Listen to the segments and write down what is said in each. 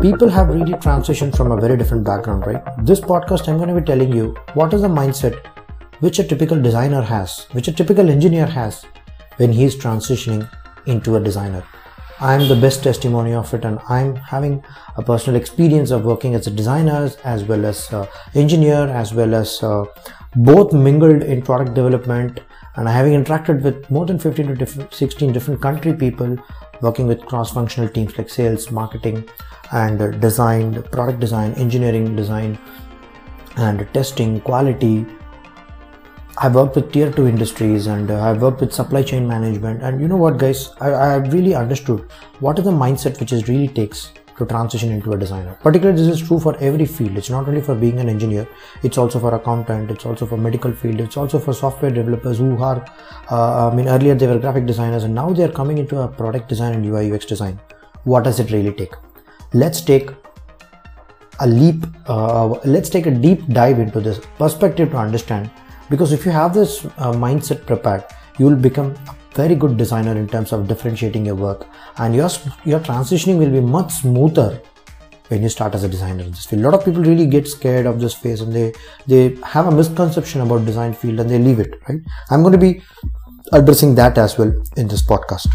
people have really transitioned from a very different background, right? This podcast, I'm going to be telling you what is the mindset which a typical designer has, which a typical engineer has when he's transitioning into a designer. I'm the best testimony of it, and I'm having a personal experience of working as a designer as well as engineer, as well as uh, both mingled in product development. And having interacted with more than 15 to 16 different country people, working with cross-functional teams like sales, marketing, and design, product design, engineering design, and testing, quality, I've worked with tier 2 industries and I've worked with supply chain management. And you know what, guys, I, I really understood what is the mindset which is really takes to transition into a designer. Particularly, this is true for every field. It's not only for being an engineer, it's also for accountant, it's also for medical field, it's also for software developers who are, uh, I mean, earlier they were graphic designers and now they are coming into a product design and UI UX design. What does it really take? Let's take a leap, uh, let's take a deep dive into this perspective to understand because if you have this uh, mindset prepared you will become a very good designer in terms of differentiating your work and your your transitioning will be much smoother when you start as a designer in this field. A lot of people really get scared of this phase and they they have a misconception about design field and they leave it, right? I'm going to be addressing that as well in this podcast.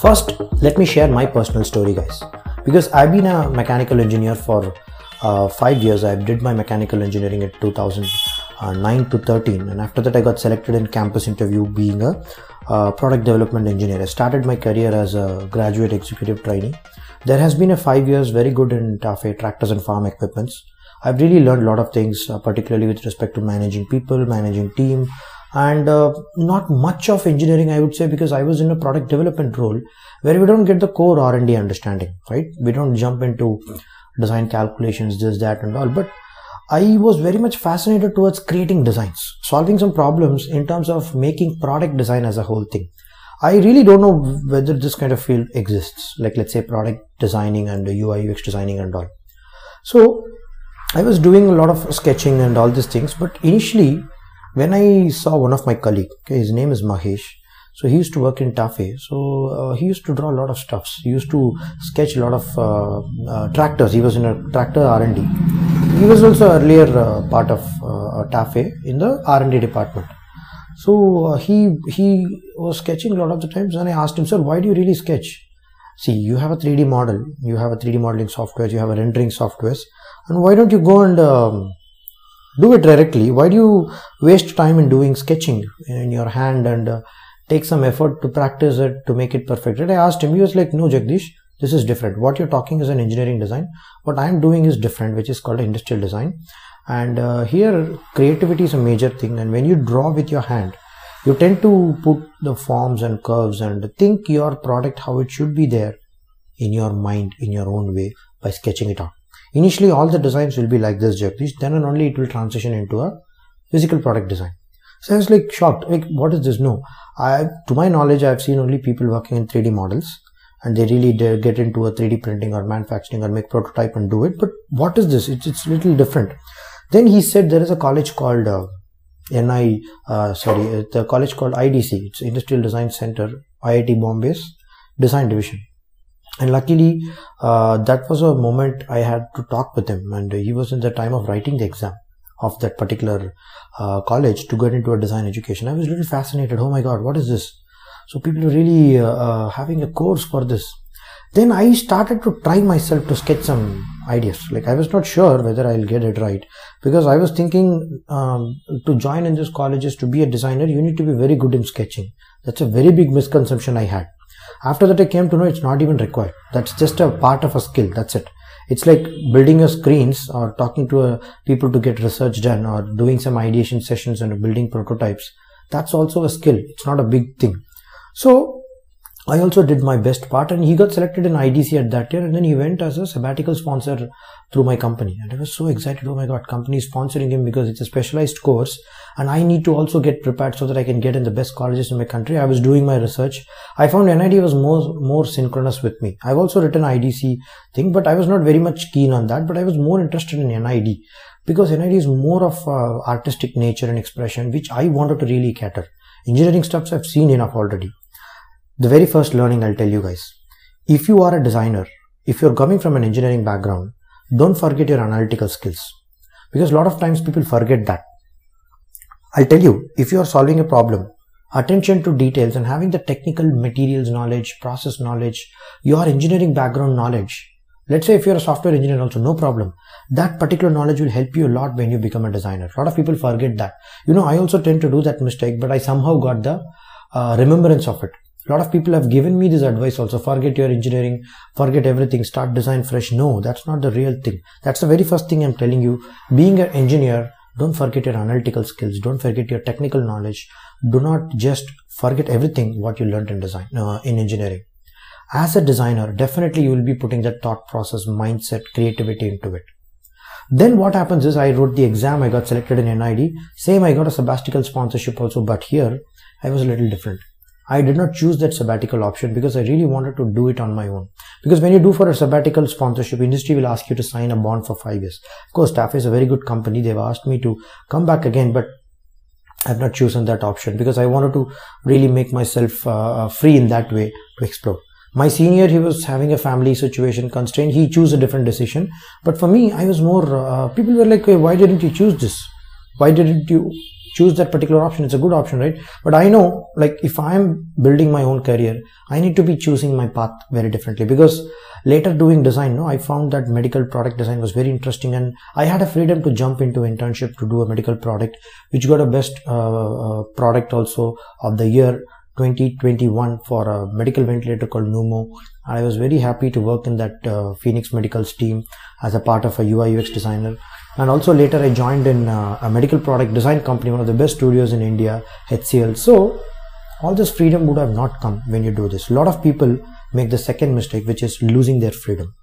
First, let me share my personal story, guys because I've been a mechanical engineer for uh, five years. I did my mechanical engineering at 2009 to 13, and after that, I got selected in campus interview being a uh, product development engineer. I started my career as a graduate executive trainee. There has been a five years very good in TAFE tractors and farm equipments. I've really learned a lot of things, uh, particularly with respect to managing people, managing team, and uh, not much of engineering i would say because i was in a product development role where we don't get the core r&d understanding right we don't jump into design calculations this that and all but i was very much fascinated towards creating designs solving some problems in terms of making product design as a whole thing i really don't know whether this kind of field exists like let's say product designing and ui ux designing and all so i was doing a lot of sketching and all these things but initially when I saw one of my colleague, okay, his name is Mahesh. So he used to work in TAFE. So uh, he used to draw a lot of stuffs. He used to sketch a lot of uh, uh, tractors. He was in a tractor R&D. He was also earlier uh, part of uh, TAFE in the R&D department. So uh, he he was sketching a lot of the times, and I asked him, "Sir, why do you really sketch?" See, you have a 3D model, you have a 3D modeling software, you have a rendering software, and why don't you go and um, do it directly why do you waste time in doing sketching in your hand and take some effort to practice it to make it perfect. And i asked him he was like no jagdish this is different. What you're talking is an engineering design. What i'm doing is different which is called industrial design. And uh, here creativity is a major thing and when you draw with your hand you tend to put the forms and curves and think your product how it should be there in your mind in your own way by sketching it out. Initially, all the designs will be like this, Jagdish. Then and only it will transition into a physical product design. So I was like shocked. Like, what is this? No, I, to my knowledge, I've seen only people working in 3D models, and they really get into a 3D printing or manufacturing or make prototype and do it. But what is this? It's it's little different. Then he said there is a college called uh, NI, uh, sorry, the college called IDC. It's Industrial Design Center, IIT Bombay's design division and luckily uh, that was a moment i had to talk with him and he was in the time of writing the exam of that particular uh, college to get into a design education. I was really fascinated. Oh my god what is this? So people are really uh, uh having a course for this. Then i started to try myself to sketch some ideas. Like i was not sure whether i'll get it right because i was thinking um, to join in this colleges to be a designer you need to be very good in sketching. That's a very big misconception i had. After that, I came to know it's not even required. That's just a part of a skill. That's it. It's like building your screens or talking to uh, people to get research done or doing some ideation sessions and building prototypes. That's also a skill. It's not a big thing. So I also did my best part and he got selected in IDC at that year and then he went as a sabbatical sponsor through my company. And I was so excited oh my god company is sponsoring him because it's a specialized course and I need to also get prepared so that I can get in the best colleges in my country. I was doing my research. I found NID was more more synchronous with me. I've also written IDC thing but I was not very much keen on that but I was more interested in NID because NID is more of uh, artistic nature and expression which I wanted to really cater. Engineering stuffs I've seen enough already the very first learning I'll tell you guys. If you are a designer, if you're coming from an engineering background, don't forget your analytical skills. Because a lot of times people forget that. I'll tell you, if you are solving a problem, attention to details and having the technical materials knowledge, process knowledge, your engineering background knowledge. Let's say if you're a software engineer also, no problem. That particular knowledge will help you a lot when you become a designer. A lot of people forget that. You know, I also tend to do that mistake, but I somehow got the uh, remembrance of it. Lot of people have given me this advice also. Forget your engineering, forget everything, start design fresh. No, that's not the real thing. That's the very first thing I'm telling you. Being an engineer, don't forget your analytical skills. Don't forget your technical knowledge do not just forget everything what you learned in design uh, in engineering as a designer definitely you will be putting that thought process mindset creativity into it then what happens is i wrote the exam i got selected in nid same i got a sabbatical sponsorship also but here i was a little different i did not choose that sabbatical option because i really wanted to do it on my own because when you do for a sabbatical sponsorship industry will ask you to sign a bond for five years of course TAFE is a very good company they've asked me to come back again but I've not chosen that option because I wanted to really make myself uh, uh, free in that way to explore. My senior, he was having a family situation constraint. He chose a different decision. But for me, I was more, uh, people were like, why didn't you choose this? Why didn't you choose that particular option? It's a good option, right? But I know, like, if I'm building my own career, I need to be choosing my path very differently because later doing design no i found that medical product design was very interesting and i had a freedom to jump into internship to do a medical product which got a best uh, uh, product also of the year 2021 for a medical ventilator called Numo. I was very happy to work in that uh, Phoenix Medicals team as a part of a UI UX designer. And also later I joined in uh, a medical product design company, one of the best studios in India, HCL. So all this freedom would have not come when you do this. A lot of people make the second mistake which is losing their freedom.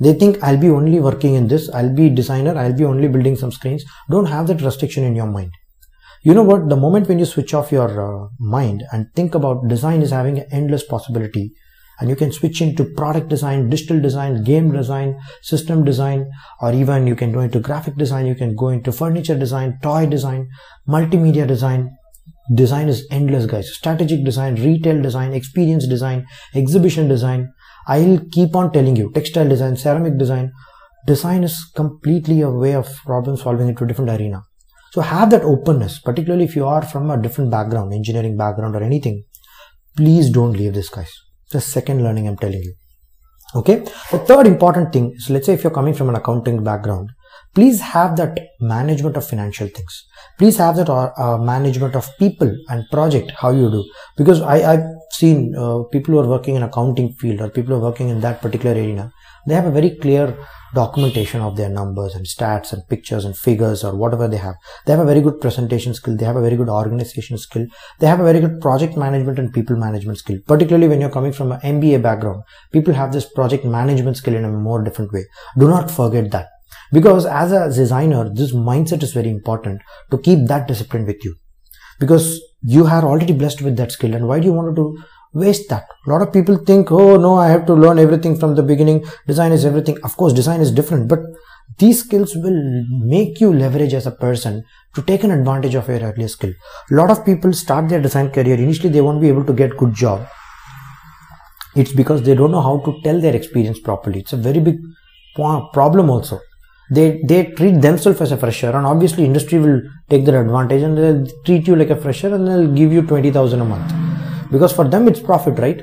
They think i'll be only working in this. I'll be designer. I'll be only building some screens. Don't have that restriction in your mind. You know what? The moment when you switch off your uh, mind and think about design is having an endless possibility and you can switch into product design digital design game design system design or even you can go into graphic design you can go into furniture design toy design multimedia design. Design is endless guys. Strategic design retail design experience design exhibition design. I'll keep on telling you textile design ceramic design. Design is completely a way of problem solving into different arena. So have that openness particularly if you are from a different background engineering background or anything. Please don't leave this guys the second learning i'm telling you. Okay? The third important thing is let's say if you're coming from an accounting background please have that management of financial things. Please have that uh, uh, management of people and project how you do. Because i i've seen uh, people who are working in accounting field or people who are working in that particular arena they have a very clear documentation of their numbers and stats and pictures and figures or whatever they have. They have a very good presentation skill. They have a very good organization skill. They have a very good project management and people management skill. Particularly when you're coming from an mba background people have this project management skill in a more different way. Do not forget that. Because as a designer this mindset is very important to keep that discipline with you. Because you are already blessed with that skill and why do you want to waste that? A lot of people think oh no i have to learn everything from the beginning. Design is everything. Of course design is different but these skills will make you leverage as a person to take an advantage of your earlier skill. A lot of people start their design career initially they won't be able to get good job. It's because they don't know how to tell their experience properly. It's a very big problem also they they treat themselves as a fresher and obviously industry will take their advantage and they'll treat you like a fresher and they'll give you 20000 a month. Because for them it's profit right?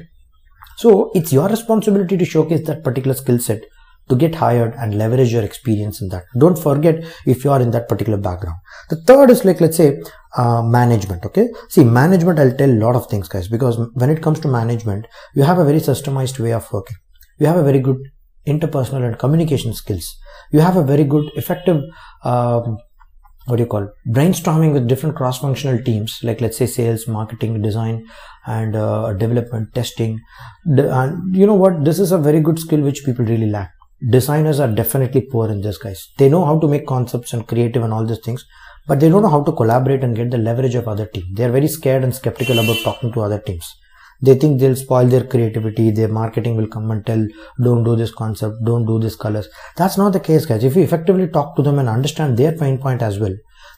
So it's your responsibility to showcase that particular skill set to get hired and leverage your experience in that. Don't forget if you are in that particular background. The third is like let's say uh, management okay? See management i'll tell a lot of things guys because when it comes to management you have a very systemized way of working. You have a very good interpersonal and communication skills. You have a very good effective um, what do you call brainstorming with different cross-functional teams like let's say sales marketing design and uh, development testing. And you know what? This is a very good skill which people really lack. Designers are definitely poor in this guys. They know how to make concepts and creative and all these things but they don't know how to collaborate and get the leverage of other teams they are very scared and skeptical about talking to other teams they think they'll spoil their creativity. Their marketing will come and tell don't do this concept. Don't do this colors. That's not the case guys. If you effectively talk to them and understand their pain point as well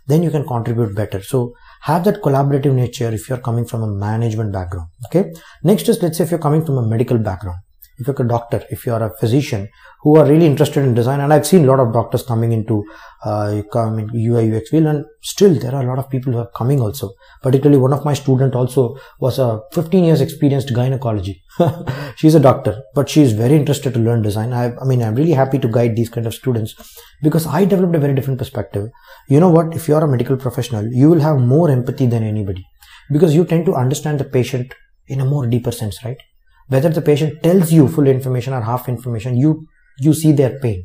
then you can contribute better. So have that collaborative nature if you're coming from a management background okay? Next is let's say if you're coming from a medical background if you're a doctor if you're a physician who are really interested in design and i've seen a lot of doctors coming into uh, coming ui ux field and still there are a lot of people who are coming also. Particularly one of my student also was a 15 years experienced gynecology. She's a doctor but she's very interested to learn design. I, I mean i'm really happy to guide these kind of students because i developed a very different perspective. You know what? If you're a medical professional you will have more empathy than anybody because you tend to understand the patient in a more deeper sense right whether the patient tells you full information or half information you you see their pain.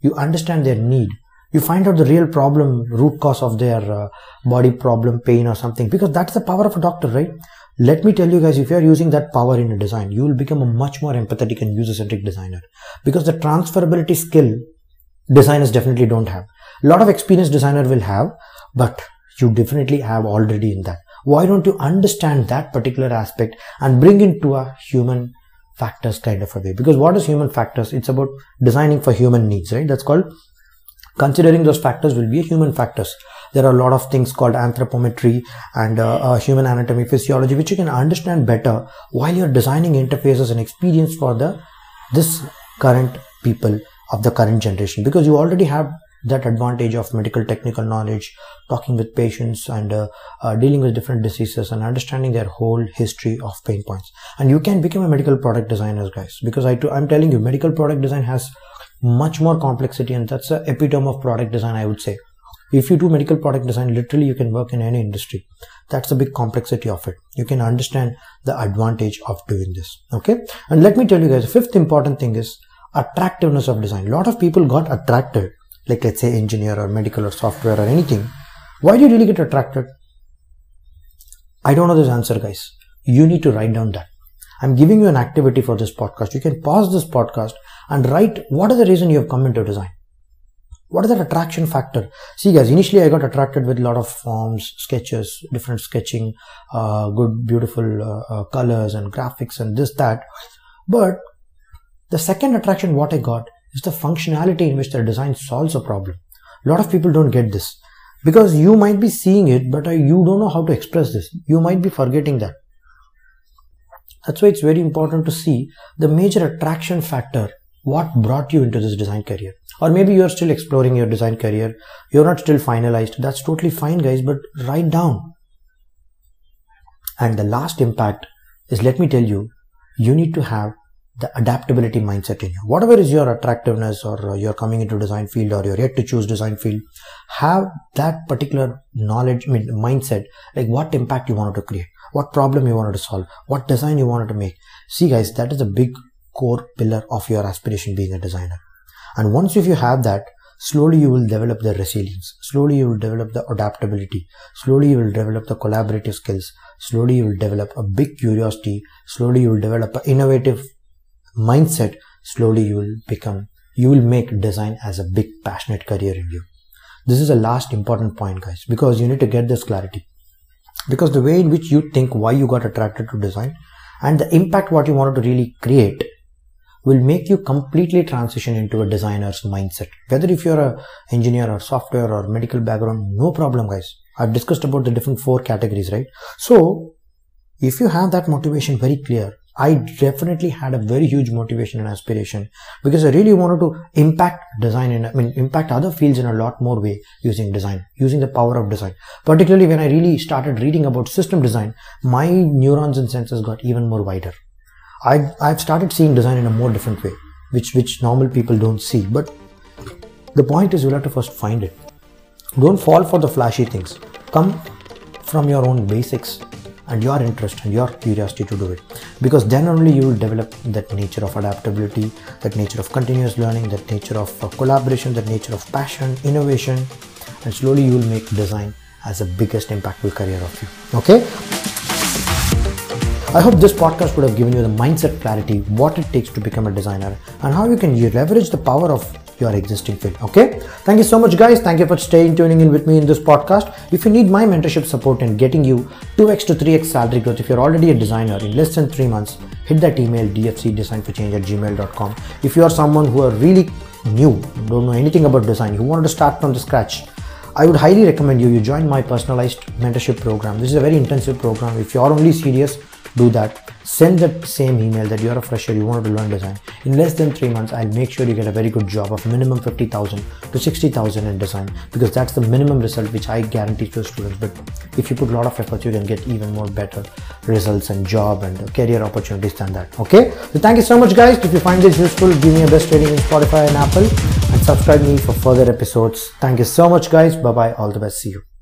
You understand their need. You find out the real problem root cause of their uh, body problem pain or something because that's the power of a doctor right? Let me tell you guys if you are using that power in a design you will become a much more empathetic and user centric designer. Because the transferability skill designers definitely don't have. A lot of experienced designer will have but you definitely have already in that why don't you understand that particular aspect and bring it to a human factors kind of a way? Because what is human factors? It's about designing for human needs right? That's called considering those factors will be human factors. There are a lot of things called anthropometry and uh, uh, human anatomy physiology which you can understand better while you're designing interfaces and experience for the this current people of the current generation. Because you already have that advantage of medical technical knowledge talking with patients and uh, uh, dealing with different diseases and understanding their whole history of pain points. And you can become a medical product designer guys because I t- i'm telling you medical product design has much more complexity and that's the epitome of product design i would say. If you do medical product design literally you can work in any industry. That's the big complexity of it. You can understand the advantage of doing this okay? And let me tell you guys the fifth important thing is attractiveness of design. A lot of people got attracted like let's say engineer or medical or software or anything. Why do you really get attracted? I don't know this answer guys. You need to write down that. I'm giving you an activity for this podcast. You can pause this podcast and write what is the reason you have come into design. What is that attraction factor? See guys initially i got attracted with a lot of forms sketches different sketching uh, good beautiful uh, uh, colors and graphics and this that. But the second attraction what i got is the functionality in which the design solves a problem. A lot of people don't get this because you might be seeing it, but uh, you don't know how to express this. You might be forgetting that. That's why it's very important to see the major attraction factor what brought you into this design career or maybe you're still exploring your design career you're not still finalized that's totally fine guys but write down and the last impact is let me tell you you need to have the adaptability mindset in you. Whatever is your attractiveness or uh, you're coming into design field or you're yet to choose design field, have that particular knowledge, I mean, mindset, like what impact you wanted to create, what problem you wanted to solve, what design you wanted to make. See guys, that is a big core pillar of your aspiration being a designer. And once if you have that, slowly you will develop the resilience slowly you will develop the adaptability slowly you will develop the collaborative skills slowly you will develop a big curiosity slowly you will develop an innovative mindset, slowly you will become, you will make design as a big passionate career in you. This is the last important point, guys, because you need to get this clarity. Because the way in which you think why you got attracted to design and the impact what you wanted to really create will make you completely transition into a designer's mindset. Whether if you're a engineer or software or medical background, no problem, guys. I've discussed about the different four categories, right? So if you have that motivation very clear, I definitely had a very huge motivation and aspiration because I really wanted to impact design and I mean impact other fields in a lot more way using design, using the power of design. Particularly when I really started reading about system design, my neurons and senses got even more wider. I I've started seeing design in a more different way, which which normal people don't see. But the point is, you'll have to first find it. Don't fall for the flashy things. Come from your own basics and your interest and your curiosity to do it. Because then only you will develop that nature of adaptability that nature of continuous learning that nature of uh, collaboration that nature of passion innovation and slowly you will make design as the biggest impactful career of you. Okay? I hope this podcast would have given you the mindset clarity, what it takes to become a designer, and how you can leverage the power of your existing field. Okay. Thank you so much, guys. Thank you for staying tuning in with me in this podcast. If you need my mentorship support in getting you 2x to 3x salary growth, if you're already a designer in less than three months, hit that email dfcdesignforchange at gmail.com. If you are someone who are really new, don't know anything about design, you wanted to start from the scratch, I would highly recommend you you join my personalized mentorship program. This is a very intensive program. If you're only serious, do that. Send that same email that you're a fresher you want to learn design. In less than three months i'll make sure you get a very good job of minimum 50000 to 60000 in design because that's the minimum result which i guarantee to students. But if you put a lot of effort you can get even more better results and job and career opportunities than that okay? So thank you so much guys. If you find this useful give me a best rating in spotify and apple and subscribe me for further episodes. Thank you so much guys. Bye bye all the best. See you